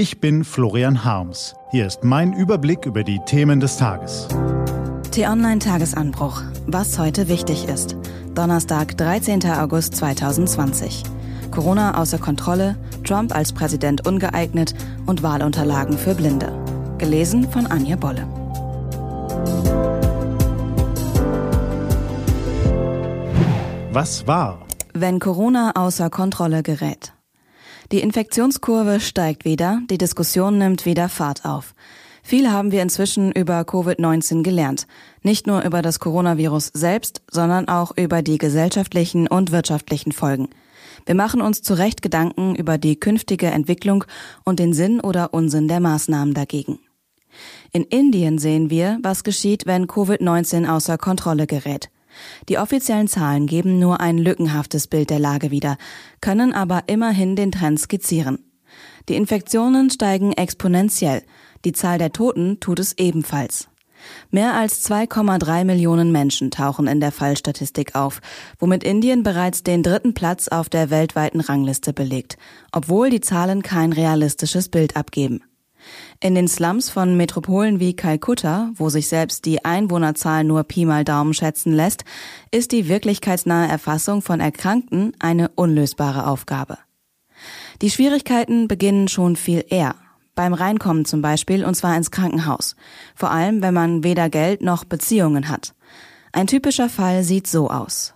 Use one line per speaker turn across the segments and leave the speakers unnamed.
Ich bin Florian Harms. Hier ist mein Überblick über die Themen des Tages.
T-Online Tagesanbruch. Was heute wichtig ist. Donnerstag, 13. August 2020. Corona außer Kontrolle, Trump als Präsident ungeeignet und Wahlunterlagen für Blinde. Gelesen von Anja Bolle.
Was war?
Wenn Corona außer Kontrolle gerät. Die Infektionskurve steigt wieder, die Diskussion nimmt wieder Fahrt auf. Viel haben wir inzwischen über Covid-19 gelernt. Nicht nur über das Coronavirus selbst, sondern auch über die gesellschaftlichen und wirtschaftlichen Folgen. Wir machen uns zu Recht Gedanken über die künftige Entwicklung und den Sinn oder Unsinn der Maßnahmen dagegen. In Indien sehen wir, was geschieht, wenn Covid-19 außer Kontrolle gerät. Die offiziellen Zahlen geben nur ein lückenhaftes Bild der Lage wieder, können aber immerhin den Trend skizzieren. Die Infektionen steigen exponentiell, die Zahl der Toten tut es ebenfalls. Mehr als 2,3 Millionen Menschen tauchen in der Fallstatistik auf, womit Indien bereits den dritten Platz auf der weltweiten Rangliste belegt, obwohl die Zahlen kein realistisches Bild abgeben. In den Slums von Metropolen wie Kalkutta, wo sich selbst die Einwohnerzahl nur Pi mal Daumen schätzen lässt, ist die wirklichkeitsnahe Erfassung von Erkrankten eine unlösbare Aufgabe. Die Schwierigkeiten beginnen schon viel eher. Beim Reinkommen zum Beispiel, und zwar ins Krankenhaus. Vor allem, wenn man weder Geld noch Beziehungen hat. Ein typischer Fall sieht so aus.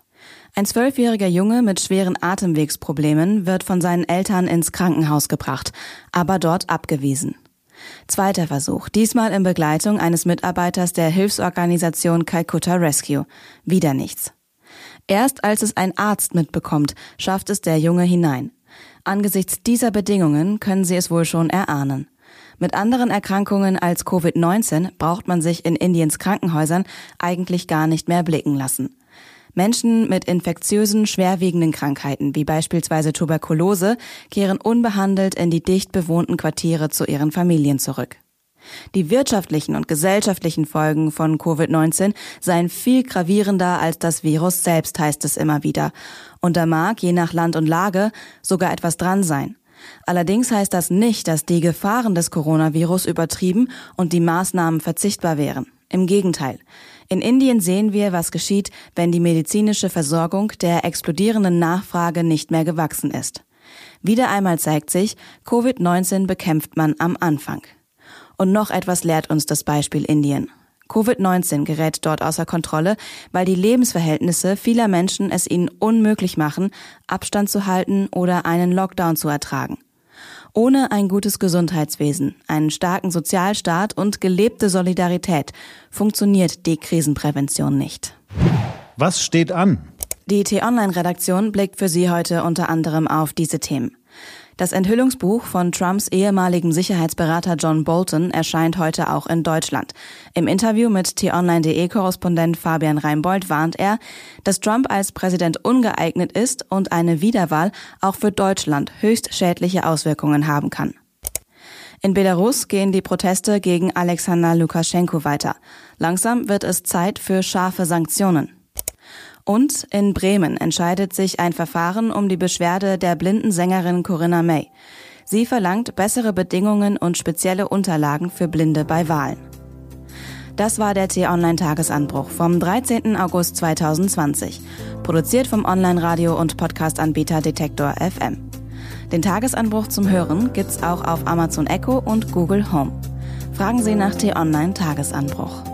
Ein zwölfjähriger Junge mit schweren Atemwegsproblemen wird von seinen Eltern ins Krankenhaus gebracht, aber dort abgewiesen. Zweiter Versuch, diesmal in Begleitung eines Mitarbeiters der Hilfsorganisation Calcutta Rescue. Wieder nichts. Erst als es ein Arzt mitbekommt, schafft es der Junge hinein. Angesichts dieser Bedingungen können Sie es wohl schon erahnen. Mit anderen Erkrankungen als Covid-19 braucht man sich in Indiens Krankenhäusern eigentlich gar nicht mehr blicken lassen. Menschen mit infektiösen, schwerwiegenden Krankheiten wie beispielsweise Tuberkulose kehren unbehandelt in die dicht bewohnten Quartiere zu ihren Familien zurück. Die wirtschaftlichen und gesellschaftlichen Folgen von Covid-19 seien viel gravierender als das Virus selbst, heißt es immer wieder. Und da mag, je nach Land und Lage, sogar etwas dran sein. Allerdings heißt das nicht, dass die Gefahren des Coronavirus übertrieben und die Maßnahmen verzichtbar wären. Im Gegenteil. In Indien sehen wir, was geschieht, wenn die medizinische Versorgung der explodierenden Nachfrage nicht mehr gewachsen ist. Wieder einmal zeigt sich, Covid-19 bekämpft man am Anfang. Und noch etwas lehrt uns das Beispiel Indien. Covid-19 gerät dort außer Kontrolle, weil die Lebensverhältnisse vieler Menschen es ihnen unmöglich machen, Abstand zu halten oder einen Lockdown zu ertragen. Ohne ein gutes Gesundheitswesen, einen starken Sozialstaat und gelebte Solidarität funktioniert die Krisenprävention nicht.
Was steht an?
Die T-Online-Redaktion blickt für Sie heute unter anderem auf diese Themen. Das Enthüllungsbuch von Trumps ehemaligem Sicherheitsberater John Bolton erscheint heute auch in Deutschland. Im Interview mit t-online.de-Korrespondent Fabian Reinbold warnt er, dass Trump als Präsident ungeeignet ist und eine Wiederwahl auch für Deutschland höchst schädliche Auswirkungen haben kann. In Belarus gehen die Proteste gegen Alexander Lukaschenko weiter. Langsam wird es Zeit für scharfe Sanktionen. Und in Bremen entscheidet sich ein Verfahren um die Beschwerde der blinden Sängerin Corinna May. Sie verlangt bessere Bedingungen und spezielle Unterlagen für Blinde bei Wahlen. Das war der T-Online-Tagesanbruch vom 13. August 2020, produziert vom Online-Radio- und Podcast-Anbieter Detektor FM. Den Tagesanbruch zum Hören gibt's auch auf Amazon Echo und Google Home. Fragen Sie nach T-Online-Tagesanbruch.